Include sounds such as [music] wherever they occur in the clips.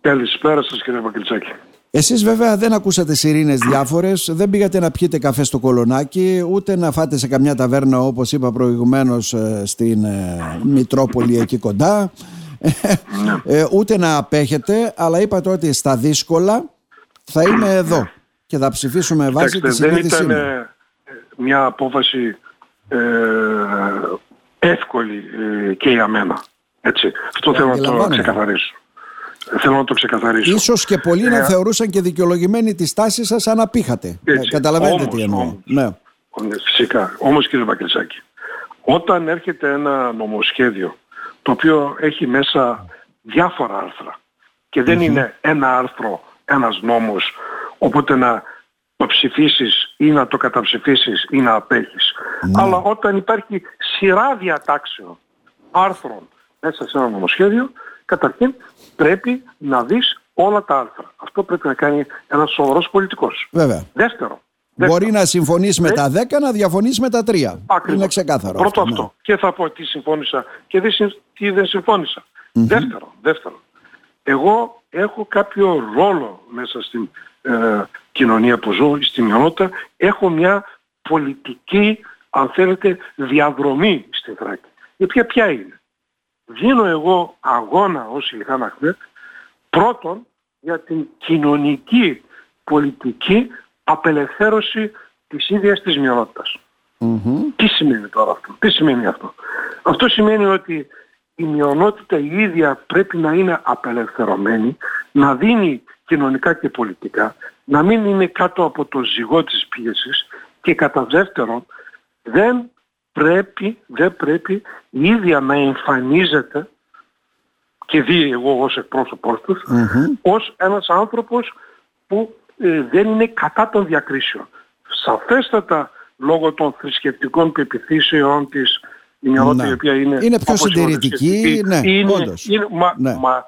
Καλησπέρα σας κύριε Μακριτσάκη. Εσείς βέβαια δεν ακούσατε σιρήνες διάφορες, δεν πήγατε να πιείτε καφέ στο κολονάκι, ούτε να φάτε σε καμιά ταβέρνα όπως είπα προηγουμένως ε, στην ε, Μητρόπολη εκεί κοντά, ε, ούτε να απέχετε, αλλά είπατε ότι στα δύσκολα θα είμαι εδώ και θα ψηφίσουμε βάση της συνείδησή Δεν ήταν μια απόφαση ε, εύκολη και για μένα. Έτσι. Αυτό θέλω να το ξεκαθαρίσω. Θέλω να το ξεκαθαρίσω. Ίσως και πολλοί να ε, θεωρούσαν και δικαιολογημένη τη στάση σας αν απήχατε. Έτσι. Καταλαβαίνετε τι εννοώ. Όμως, ναι. Φυσικά. Όμως κύριε Βακελσάκη, όταν έρχεται ένα νομοσχέδιο το οποίο έχει μέσα διάφορα άρθρα και δεν είναι ένα άρθρο, ένας νόμος, οπότε να το ψηφίσεις ή να το καταψηφίσεις ή να απέχεις. Ναι. Αλλά όταν υπάρχει σειρά διατάξεων άρθρων μέσα σε ένα νομοσχέδιο, καταρχήν πρέπει να δεις όλα τα άρθρα. Αυτό πρέπει να κάνει ένας σοβαρός πολιτικός. Βέβαια. Δεύτερο. Μπορεί να συμφωνείς με τα 10, να διαφωνείς με τα 3. Ακριβώς. Είναι ξεκάθαρο. Πρώτο αυτό. Ναι. Και θα πω τι συμφώνησα και τι δεν συμφώνησα. Δεύτερο. Δεύτερο. Εγώ έχω κάποιο ρόλο μέσα στην ε, κοινωνία που ζω, στη μειονότητα. Έχω μια πολιτική, αν θέλετε, διαδρομή στην Θράκη. Η οποία ποια είναι; Δίνω εγώ αγώνα ως Ιλχάν Αχμέτ πρώτον για την κοινωνική πολιτική απελευθέρωση της ίδιας της μειονότητας. Τι σημαίνει τώρα αυτό, τι σημαίνει αυτό; Αυτό σημαίνει ότι η μειονότητα η ίδια πρέπει να είναι απελευθερωμένη, να δίνει κοινωνικά και πολιτικά, να μην είναι κάτω από το ζυγό της πίεσης και κατά δεύτερον δεν πρέπει, δεν πρέπει η ίδια να εμφανίζεται και δει εγώ ως εκπρόσωπός τους ως ένας άνθρωπος που ε, δεν είναι κατά των διακρίσεων. Σαφέστατα λόγω των θρησκευτικών πεπιθήσεων της η ναι. η οποία είναι, είναι πιο συντηρητική, ναι, είναι, είναι, μα, ναι. μα,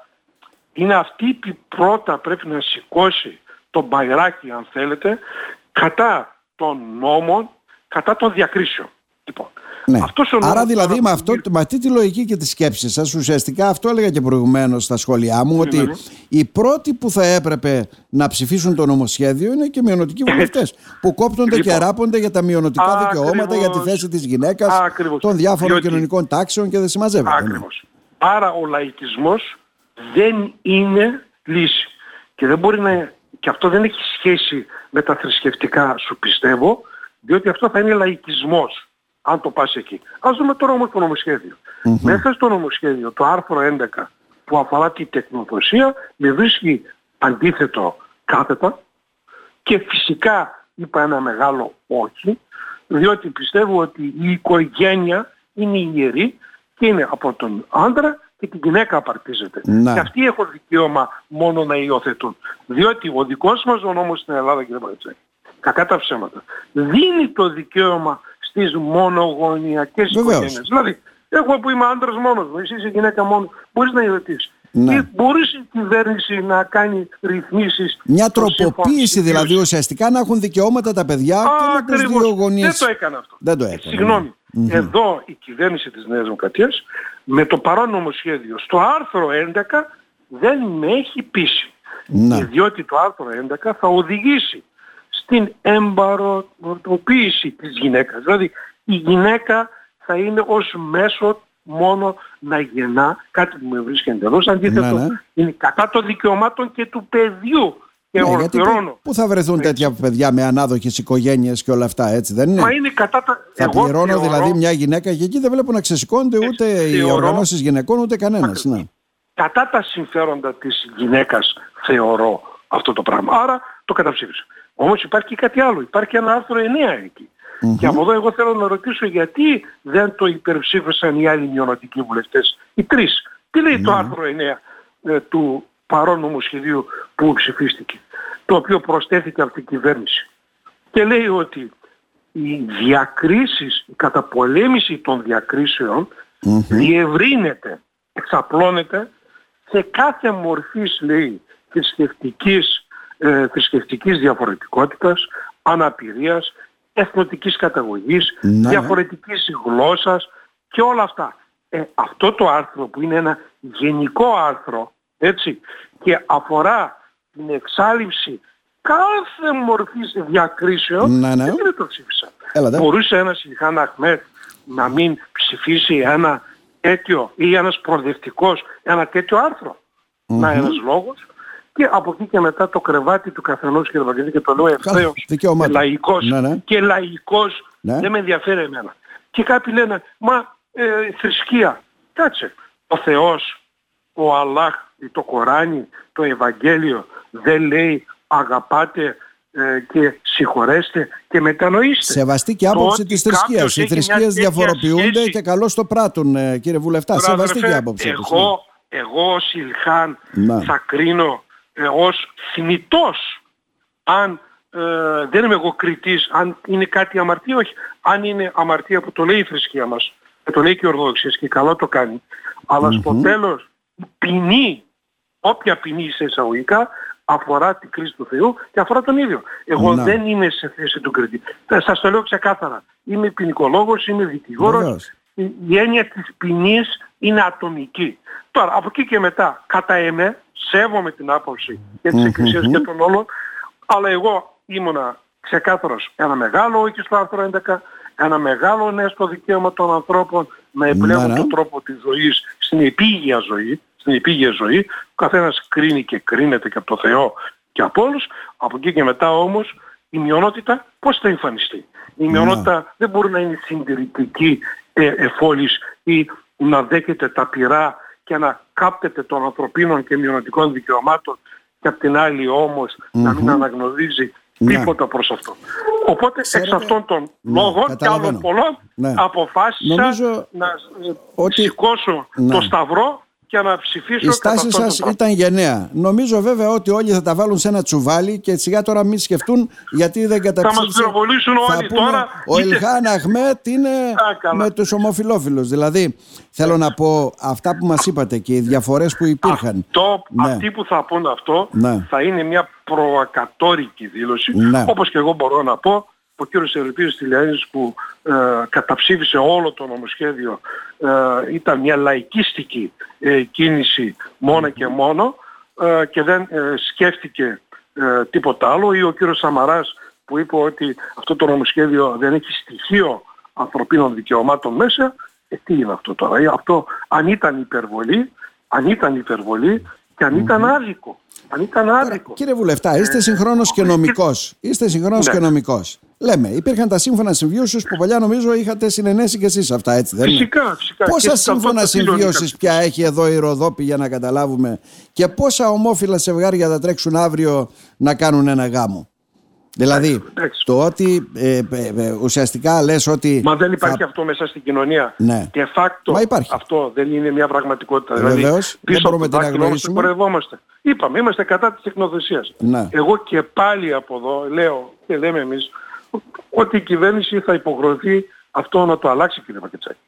είναι αυτή που πρώτα πρέπει να σηκώσει το μπαϊράκι αν θέλετε κατά των νόμων, κατά των διακρίσεων. Λοιπόν, ναι. Άρα δηλαδή με, αυτό, με αυτή τη λογική και τη σκέψη σας ουσιαστικά αυτό έλεγα και προηγουμένως στα σχόλιά μου ότι οι πρώτοι που θα έπρεπε να ψηφίσουν το νομοσχέδιο είναι και μειονοτικοί βουλευτές που κόπτονται και λοιπόν. ράπονται για τα μειονοτικά δικαιώματα, για τη θέση της γυναίκας, των διάφορων κοινωνικών τάξεων και δεν συμμαζεύεται. Ναι. Ακριβώς. Άρα ο λαϊκισμός δεν είναι λύση. Και δεν μπορεί να... Και αυτό δεν έχει σχέση με τα θρησκευτικά σου πιστεύω, διότι αυτό θα είναι λαϊκισμός αν το πας εκεί. Ας δούμε τώρα όμως το νομοσχέδιο. Μέσα στο νομοσχέδιο το άρθρο 11 που αφορά τη τεχνοδοσία με βρίσκει αντίθετο κάθετα και φυσικά είπα ένα μεγάλο όχι διότι πιστεύω ότι η οικογένεια είναι ιερή και είναι από τον άντρα και την γυναίκα απαρτίζεται. Και αυτοί έχουν δικαίωμα μόνο να υιοθετούν. Διότι ο δικός μας ο νόμος στην Ελλάδα, κύριε Παρατσάκη, κακά τα ψέματα, δίνει το δικαίωμα στις μονογονιακές οικογένειες. Δηλαδή, εγώ που είμαι άντρας μόνος μου, εσύ είσαι γυναίκα μόνο, μπορείς να υιοθετήσεις. Ναι. Και μπορείς η κυβέρνηση να κάνει ρυθμίσεις. Μια τροποποίηση δηλαδή ουσιαστικά να έχουν δικαιώματα τα παιδιά Α, και με τις δύο γονείς. Δεν το έκανε αυτό. Δεν το έκανε. Συγγνώμη. Ναι. Εδώ η κυβέρνηση της Νέας Δημοκρατίας με το παρόν νομοσχέδιο στο άρθρο 11 δεν με έχει πείσει. Ναι. Διότι το άρθρο 11 θα οδηγήσει στην εμπαροτοποίηση της γυναίκας. Δηλαδή η γυναίκα θα είναι ως μέσο μόνο να γεννά, κάτι που με βρίσκει εντελώς αντίθετο, ναι, ναι. είναι κατά των δικαιωμάτων και του παιδιού. Και ναι, γιατί πού, πού θα βρεθούν έτσι. τέτοια παιδιά με ανάδοχες οικογένειες και όλα αυτά, έτσι δεν είναι; Μα είναι κατά τα... Θα Εγώ πληρώνω θεωρώ... δηλαδή μια γυναίκα και εκεί δεν βλέπω να ξεσηκώνται ούτε θεωρώ... οι οργανώσεις γυναικών ούτε κανένας. Ναι. Κατά τα συμφέροντα της γυναίκας θεωρώ αυτό το πράγμα. Άρα το καταψήφισα. Όμως υπάρχει και κάτι άλλο. Υπάρχει ένα άρθρο 9 εκεί. Και από εδώ εγώ θέλω να ρωτήσω γιατί δεν το υπερψήφισαν οι άλλοι μειονοτικοί βουλευτές, οι τρεις. Τι λέει το άρθρο 9 ε, του παρόν νομοσχεδίου που ψηφίστηκε, το οποίο προσθέθηκε από την κυβέρνηση. Και λέει ότι οι διακρίσεις, η καταπολέμηση των διακρίσεων διευρύνεται, εξαπλώνεται σε κάθε μορφής λέει θρησκευτικής ε, θρησκευτικής διαφορετικότητας, αναπηρίας, εθνοτικής καταγωγής, ναι. διαφορετικής γλώσσας και όλα αυτά. Ε, αυτό το άρθρο που είναι ένα γενικό άρθρο έτσι, και αφορά την εξάλληψη κάθε μορφής διακρίσεων, ναι, ναι. δεν το ψήφισα. Έλατε. Μπορούσε ένας Ιλχάν Αχμέτ να μην ψηφίσει ένα τέτοιο ή ένας προοδευτικός ένα τέτοιο άρθρο. Mm-hmm. Να ένας λόγος. Και από εκεί και μετά το κρεβάτι του καθενός κύριε Βαγγέλη και το λέω ευθέως και λαϊκός, ναι, ναι. και λαϊκός ναι. δεν με ενδιαφέρει εμένα. Και κάποιοι λένε, μα ε, θρησκεία. Κάτσε, ο Θεός, ο Αλλάχ, το Κοράνι, το Ευαγγέλιο δεν λέει αγαπάτε ε, και συγχωρέστε και μετανοήστε. Σεβαστή και άποψη της θρησκείας. Οι θρησκείες διαφοροποιούνται σχέση. και καλώς το πράττουν ε, κύριε Βουλευτά. Σεβαστή και άποψη εγώ, εγώ ως Ιλχάν θα κρίνω ε, ως θνητός αν ε, δεν είμαι εγώ κριτής αν είναι κάτι αμαρτία όχι αν είναι αμαρτία που το λέει η θρησκεία μας και το λέει και η Ορθόδοξη και καλό το κάνει αλλά mm-hmm. στο τέλος η ποινή όποια ποινή σε εισαγωγικά αφορά την κρίση του Θεού και αφορά τον ίδιο. Εγώ να. δεν είμαι σε θέση του κριτή. Θα σας το λέω ξεκάθαρα. Είμαι ποινικολόγος, είμαι δικηγόρος. Η, η έννοια της ποινής είναι ατομική. Τώρα, από εκεί και μετά, κατά εμέ, σέβομαι την άποψη και της Εκκλησίας και των όλων, αλλά εγώ ήμουνα ξεκάθαρος ένα μεγάλο όχι στο άρθρο 11, ένα μεγάλο ναι στο δικαίωμα των ανθρώπων να επιλέγουν τον τρόπο της ζωής στην επίγεια ζωή, στην επίγεια ζωή. Ο καθένας κρίνει και κρίνεται και από το Θεό και από όλους. Από εκεί και μετά όμως η μειονότητα πώς θα εμφανιστεί; Η μειονότητα δεν μπορεί να είναι συντηρητική ε, εφόλης ή να δέχεται τα πειρά και να κάπτεται των ανθρωπίνων και μειονοτικών δικαιωμάτων και απ' την άλλη να μην αναγνωρίζει ναι. τίποτα προς αυτό. Οπότε Ξέρετε, εξ αυτών των ναι, λόγων και άλλων πολλών ναι. αποφάσισα Νομίζω να ε, ότι... σηκώσω το σταυρό και να ψηφίσω Η στάση σας ήταν γενναία. Νομίζω βέβαια ότι όλοι θα τα βάλουν σε ένα τσουβάλι και σιγά τώρα μην σκεφτούν γιατί δεν καταψήφισαν. Θα μας πυροβολήσουν όλοι τώρα. Ο Ελχάν Αχμέτ είναι με τους ομοφυλόφιλου. Δηλαδή θέλω να πω αυτά που μας είπατε και οι διαφορές που υπήρχαν. Αυτό, ναι. Αυτοί που θα πούν αυτό ναι. θα είναι μια προακατόρικη δήλωση. Ναι. Όπως και εγώ μπορώ να πω ο κύριος Ευρυπίδης Τηλιανής που ε, καταψήφισε όλο το νομοσχέδιο ε, ήταν μια λαϊκίστικη ε, κίνηση μόνο και μόνο ε, και δεν σκέφτηκε τίποτα άλλο. Ή ο κύριος Σαμαράς που είπε ότι αυτό το νομοσχέδιο δεν έχει στοιχείο ανθρωπίνων δικαιωμάτων μέσα. Ε, τι είναι αυτό τώρα; Αυτό αν ήταν υπερβολή αν ήταν υπερβολή και αν ήταν άδικο αν ήταν άδικο. Κύριε Βουλευτά, είστε συγχρόνως και νομικός. Είστε συγχρόνως ναι. και νομικός. Λέμε, υπήρχαν τα σύμφωνα συμβίωσης που παλιά νομίζω είχατε συνενέσει και εσείς αυτά, έτσι δεν είναι; Φυσικά, φυσικά. Πόσα σύμφωνα συμβίωσης πια έχει εδώ η Ροδόπη για να καταλάβουμε και πόσα ομόφυλα ζευγάρια θα τρέξουν αύριο να κάνουν ένα γάμο; Δηλαδή, το ότι ε, ε, ε, ουσιαστικά λες ότι... Μα δεν υπάρχει αυτό μέσα στην κοινωνία. Ναι. Και φάκτο αυτό δεν είναι μια πραγματικότητα. Δηλαδή, Βεβαίως, δηλαδή, δεν μπορούμε να γνωρίσουμε. Είπαμε, είμαστε κατά της τεχνοθεσίας. Ναι. Εγώ και πάλι από εδώ λέω και λέμε εμείς ότι η κυβέρνηση θα υποχρεωθεί αυτό να το αλλάξει κύριε Μακετσάκη.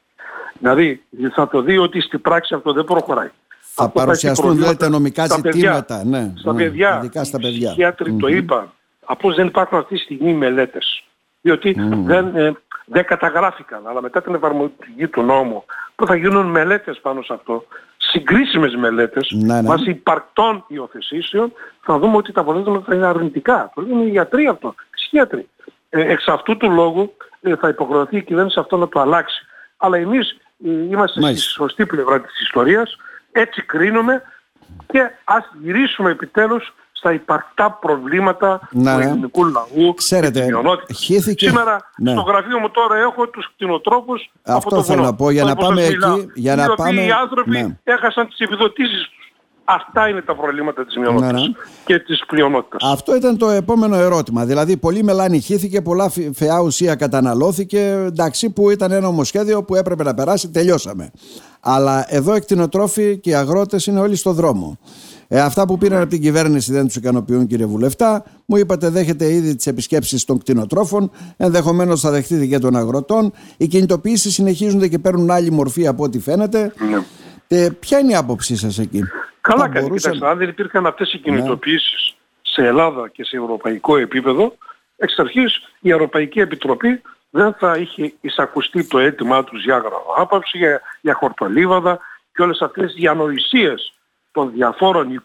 Δηλαδή θα το δει ότι στην πράξη αυτό δεν προχωράει. Θα αυτό παρουσιαστούν λέτε νομικά ζητήματα. Ναι, στα, ναι, παιδιά, ειδικά στα παιδιά. Οι το είπαν. Απλώς δεν υπάρχουν αυτή τη στιγμή μελέτες. Διότι δεν, ε, δεν καταγράφηκαν. Αλλά μετά την εφαρμογή του νόμου που θα γίνουν μελέτες πάνω σε αυτό, συγκρίσιμες μελέτες, ναι, ναι. βάσει υπαρκτών υιοθεσήσεων, θα δούμε ότι τα αποτελέσματα θα είναι αρνητικά. Το λένε οι γιατροί αυτό, οι ψυχίατροι. Ε, εξ αυτού του λόγου ε, θα υποχρεωθεί η κυβέρνηση αυτό να το αλλάξει. Αλλά εμείς ε, είμαστε Μάλιστα. στη σωστή πλευρά της ιστορίας, έτσι κρίνουμε και ας γυρίσουμε επιτέλους στα υπαρκτά προβλήματα ναι. του ελληνικού λαού Ξέρετε, χύθηκε... Σήμερα ναι. στο γραφείο μου τώρα έχω τους κτηνοτρόφους Αυτό από το θέλω να πω, για να πάμε εκεί, για να πάμε... Οι άνθρωποι ναι. έχασαν τις επιδοτήσεις τους. Αυτά είναι τα προβλήματα της μειονότητας ναι, ναι. και της πλειονότητας. Αυτό ήταν το επόμενο ερώτημα. Δηλαδή, πολύ μελάνη χύθηκε, πολλά φαιά ουσία καταναλώθηκε. Εντάξει, που ήταν ένα νομοσχέδιο που έπρεπε να περάσει, τελειώσαμε. Αλλά εδώ εκτινοτρόφοι και οι αγρότες είναι όλοι στο δρόμο. Ε, αυτά που πήραν από την κυβέρνηση δεν τους ικανοποιούν, κύριε Βουλευτά. Μου είπατε, δέχεται ήδη τις επισκέψεις των κτηνοτρόφων. Ενδεχομένως θα δεχτείτε και των αγροτών. Οι κινητοποιήσεις συνεχίζονται και παίρνουν άλλη μορφή από ό,τι φαίνεται. Ναι. Ε, ποια είναι η άποψή σας εκεί, Καλά κάνει. Μπορούσε... Κοιτάξτε, αν δεν υπήρχαν αυτές οι κινητοποιήσεις σε Ελλάδα και σε ευρωπαϊκό επίπεδο, εξ αρχής η Ευρωπαϊκή Επιτροπή δεν θα είχε εισακουστεί το αίτημά τους για γραμμάπαυση, για, για χορτολίβαδα και όλες αυτές οι ανοησίες των διαφόρων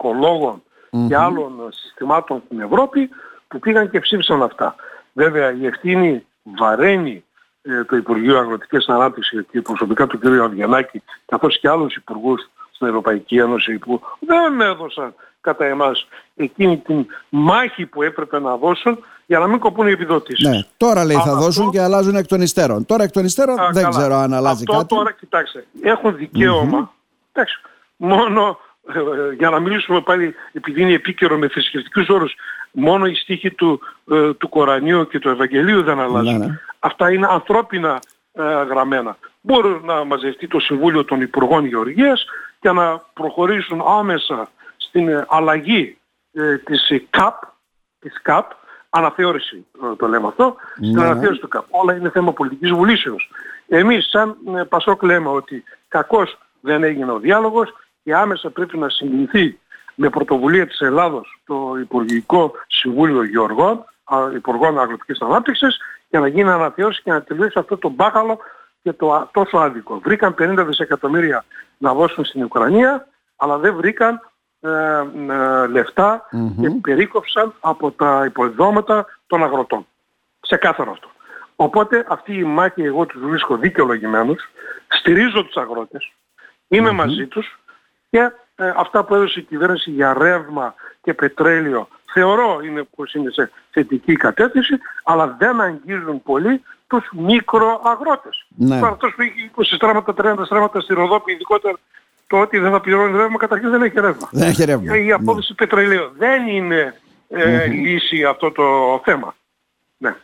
και άλλων συστημάτων στην Ευρώπη που πήγαν και ψήφισαν αυτά. Βέβαια η ευθύνη βαραίνει ε, το Υπουργείο Αγροτικής Ανάπτυξης και προσωπικά του κ. Αυγενάκη καθώς και άλλους υπουργούς στην Ευρωπαϊκή Ένωση που δεν έδωσαν κατά εμάς εκείνη την μάχη που έπρεπε να δώσουν για να μην κοπούν οι επιδοτήσεις. Ναι, τώρα λέει θα δώσουν και αλλάζουν εκ των υστέρων. Τώρα εκ των υστέρων δεν ξέρω αν αλλάζει αυτό κάτι. τώρα, κοιτάξτε, έχουν δικαίωμα, εντάξει, μόνο ε, για να μιλήσουμε πάλι επειδή είναι επίκαιρο με θρησκευτικούς όρους μόνο οι στίχοι του, ε, του Κορανίου και του Ευαγγελίου δεν αλλάζουν. Ναι, ναι. Αυτά είναι ανθρώπινα ε, γραμμένα. Μπορεί να μαζευτεί το Συμβούλιο των Υπουργών Γεωργίας και να προχωρήσουν άμεσα στην ε, αλλαγή ε, της ΚΑΠ, της ΚΑΠ, αναθεώρηση το λέμε αυτό, στην Ναι. αναθεώρηση του ΚΑΠ. Όλα είναι θέμα πολιτικής βουλήσεως. Εμείς σαν ε, Πασόκ λέμε ότι κακώς δεν έγινε ο διάλογος και άμεσα πρέπει να συγκληθεί με πρωτοβουλία της Ελλάδος το Υπουργικό Συμβούλιο Γεωργών, α, Υπουργών Αγροτικής Ανάπτυξης για να γίνει αναθεώρηση και να τελειώσει αυτό το μπάχαλο και το α- τόσο άδικο. Βρήκαν 50 δισεκατομμύρια να δώσουν στην Ουκρανία, αλλά δεν βρήκαν ε, ε, λεφτα και περίκοψαν από τα υποδόματα των αγροτών. Ξεκάθαρο αυτό. Οπότε αυτή η μάχη εγώ τους βρίσκω δικαιολογημένους, στηρίζω τους αγρότες, είμαι μαζί τους και ε, αυτά που έδωσε η κυβέρνηση για ρεύμα και πετρέλαιο θεωρώ είναι πως είναι σε θετική κατεύθυνση, αλλά δεν αγγίζουν πολύ τους μικροαγρότες. Ναι. Τώρα αυτός που έχει 20 στρέμματα, 30 στρέμματα στη Ροδόπη, ειδικότερα το ότι δεν θα πληρώνει ρεύμα, καταρχήν δεν έχει ρεύμα. Δεν έχει ρεύμα. Η απόδοση πετρελαίου δεν είναι ε, λύση αυτό το θέμα. Ναι.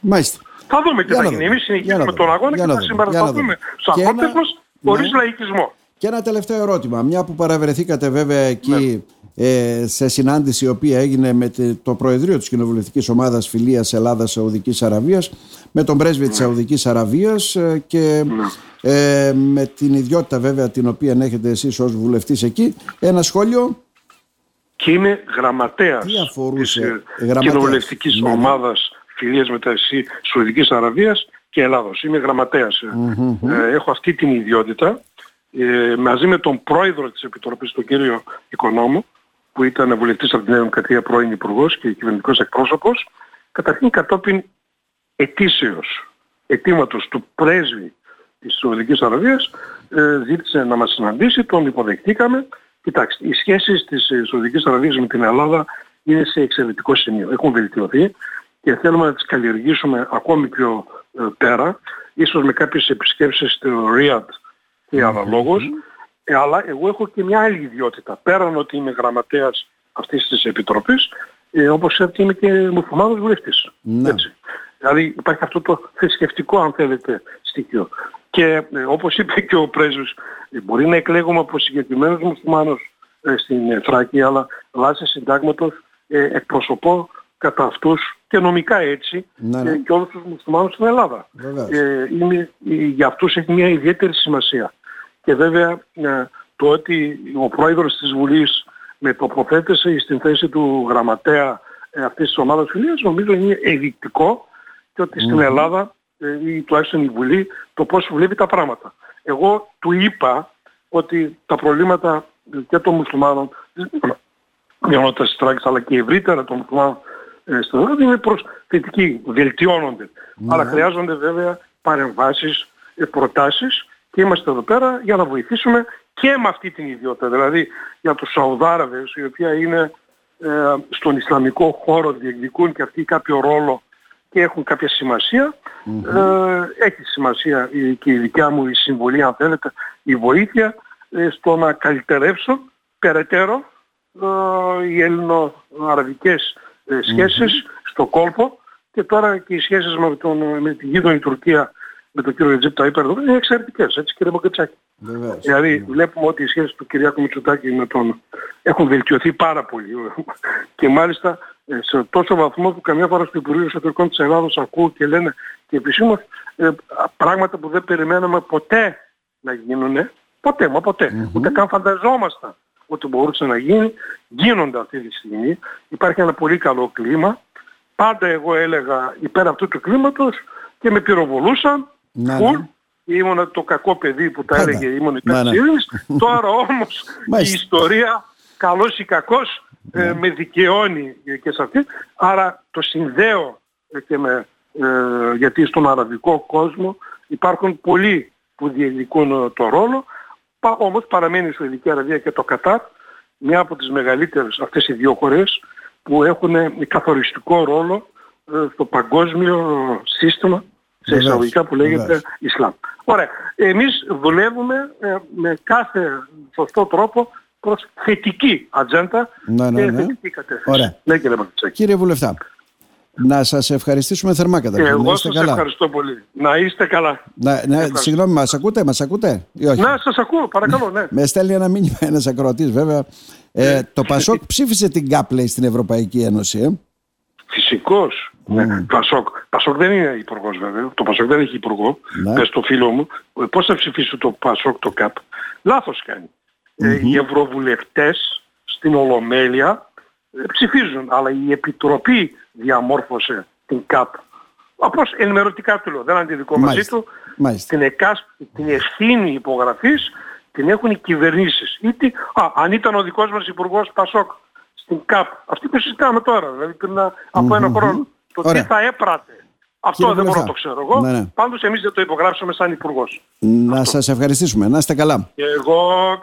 Μάλιστα. Θα δούμε τι Για θα να γίνει. δούμε. Εμείς Για να συνεχίζουμε δούμε. τον αγώνα Για και να θα δούμε. Για να συμπαρασταθούμε δούμε. στους Και αγρότες ένα- μας χωρίς ναι. λαϊκισμό. Και ένα τελευταίο ερώτημα. Μια που παραβρεθήκατε βέβαια εκεί ε, σε συνάντηση η οποία έγινε με τε- το Προεδρείο της Κοινοβουλευτικής Ομάδας Φιλίας Ελλάδας Σαουδικής Αραβίας με τον πρέσβη της Σαουδικής Αραβίας ε, και ε, με την ιδιότητα βέβαια την οποία έχετε εσείς ως βουλευτής εκεί ένα σχόλιο Και είμαι γραμματέας Τι αφορούσε, της ε, γραμματέας; κοινοβουλευτικής Ναι. ομάδας φιλίας μεταξύ Σουηδικής Αραβίας και Ελλάδος. Είμαι γραμματέας. ε. Ε, έχω αυτή την ιδιότητα ε, μαζί με τον πρόεδρο της Επιτροπής, τον κύριο Οικονόμου, που ήταν βουλευτής από την Νέα Δημοκρατία, πρώην Υπουργός και κυβερνητικός εκπρόσωπος, καταρχήν κατόπιν ετήσεως αιτήματος του πρέσβη της Σαουδικής Αραβίας ε, ζήτησε να μας συναντήσει, τον υποδεχτήκαμε. Κοιτάξτε, οι σχέσεις της ε, Σαουδικής Αραβίας με την Ελλάδα είναι σε εξαιρετικό σημείο. Έχουν βελτιωθεί και θέλουμε να τις καλλιεργήσουμε ακόμη πιο ε, πέρα, ίσως με κάποιες επισκέψεις στο Ρίαντ και αναλόγως. Ε, αλλά εγώ έχω και μια άλλη ιδιότητα. Πέραν ότι είμαι γραμματέας αυτής της Επιτροπής, ε, όπως ξέρετε είμαι και μουσουλμάνος βουλευτής. Ναι. Έτσι. Δηλαδή υπάρχει αυτό το θρησκευτικό αν θέλετε στοιχείο. Και ε, όπως είπε και ο πρέσβης, ε, μπορεί να εκλέγουμε από συγκεκριμένους μουσουλμάνους ε, στην ε, Θράκη, αλλά βάσει συντάγματος ε, εκπροσωπώ κατά αυτούς και νομικά έτσι Ναι, ναι. ε, και όλους τους μουσουλμάνους στην Ελλάδα. Βεβαίως. Ε, είναι, ε, για αυτούς έχει μια ιδιαίτερη σημασία. Και βέβαια ε, το ότι ο πρόεδρος της Βουλής με τοποθέτησε στην θέση του γραμματέα ε, αυτής της ομάδας φιλίας νομίζω είναι ενδεικτικό και ότι στην Ελλάδα ε, ή τουλάχιστον η Βουλή το πώς βλέπει τα πράγματα. Εγώ του είπα ότι τα προβλήματα ε, και των μουσουλμάνων μειονότητας της Τράκης αλλά και ευρύτερα των μουσουλμάνων ε, στην Ελλάδα είναι προς θετική, βελτιώνονται. Αλλά χρειάζονται βέβαια παρεμβάσεις, ε, προτάσεις και είμαστε εδώ πέρα για να βοηθήσουμε και με αυτή την ιδιότητα. Δηλαδή για τους Σαουδάραβες οι οποίοι είναι ε, στον Ισλαμικό χώρο διεκδικούν και αυτοί κάποιο ρόλο και έχουν κάποια σημασία. Ε, έχει σημασία η, και η δικιά μου η συμβολή αν θέλετε, η βοήθεια ε, στο να καλυτερεύσω περαιτέρω ε, οι ελληνο-αραβικές ε, σχέσεις στο κόλπο και τώρα και οι σχέσεις με, τον, με την γείτονη Τουρκία με τον κύριο Ρετζίπ Ταΐπ Ερδογάν είναι εξαιρετικές, έτσι κύριε Μοκετσάκη. Βεβαίως. Δηλαδή βλέπουμε ότι οι σχέσεις του Κυριάκου Μητσοτάκη με τον έχουν βελτιωθεί πάρα πολύ [laughs] και μάλιστα ε, σε τόσο βαθμό που καμιά φορά στο Υπουργείο Εσωτερικών της Ελλάδος ακούω και λένε και επισήμως ε, πράγματα που δεν περιμέναμε ποτέ να γίνουν. Ποτέ, μα ποτε Ούτε καν φανταζόμασταν ότι μπορούσε να γίνει. Γίνονται αυτή τη στιγμή. Υπάρχει ένα πολύ καλό κλίμα. Πάντα εγώ έλεγα υπέρ αυτού του κλίματος και με πυροβολούσαν Ναι, full, ναι. ήμουν το κακό παιδί που τα Πάντα. έλεγε ήμουν υπέρ Ναι, ναι. της ειρήνης. Τώρα όμως [laughs] η Μάλιστα. ιστορία καλός ή κακός ε, Ναι. με δικαιώνει και σε αυτή. Άρα το συνδέω ε, και με, ε, γιατί στον αραβικό κόσμο υπάρχουν πολλοί που διεκδικούν ε, το ρόλο. Πα, όμως παραμένει η Σουηδική Αραβία και το Κατάρ μια από τις μεγαλύτερες αυτές οι δύο χώρες που έχουν ε, καθοριστικό ρόλο ε, στο παγκόσμιο σύστημα σε Βεβαίως, εισαγωγικά που λέγεται βεβαίως. Ισλάμ. Ωραία. Εμείς δουλεύουμε ε, με κάθε σωστό τρόπο προς θετική ατζέντα Ναι, ναι, και ναι. θετική κατεύθυνση. Ωραία. Ναι κύριε Μαγκητσάκη. Κύριε Βουλευτά, να σας ευχαριστήσουμε θερμά Και καταρχήν. Να εγώ είστε σας καλά. ευχαριστώ πολύ. Να είστε καλά. Να, να, Ευχαριστώ. συγγνώμη, μας ακούτε, μας ακούτε ή όχι; Να σας ακούω, παρακαλώ, ναι. Με στέλνει ένα μήνυμα ένας ακροατής βέβαια. Ε, το Πασόκ ψήφισε την ΚΑΠ λέει στην Ευρωπαϊκή Ένωση. Ε. Φυσικός. Ναι. Πασόκ. Πασόκ δεν είναι υπουργός βέβαια. Το Πασόκ δεν έχει υπουργό. Ναι. Πες το φίλο μου. Ε, Πώς θα ψηφίσει το Πασόκ το ΚΑΠ; Λάθος κάνει. Ε, οι ευρωβουλευτές στην Ολομέλεια ε, ψηφίζουν. Αλλά η Επιτροπή διαμόρφωσε την ΚΑΠ. Απλώς ενημερωτικά του λέω. Δεν αντιδικώ μαζί Μάλιστα. του. Μάλιστα. Την, εκάσ... την ευθύνη υπογραφής την έχουν οι κυβερνήσεις. Είτε... Α, αν ήταν ο δικός μας υπουργός Πασόκ στην ΚΑΠ, αυτή που συζητάμε τώρα, δηλαδή πριν α, από ένα χρόνο, το Ωραία. τι θα έπρατε. Αυτό Κύριε δεν μπορώ να Βουλευτά. το ξέρω εγώ. Ναι, ναι. Πάντως εμείς δεν το υπογράψαμε σαν υπουργός. Να σας ευχαριστήσουμε. Να είστε καλά. Και εγώ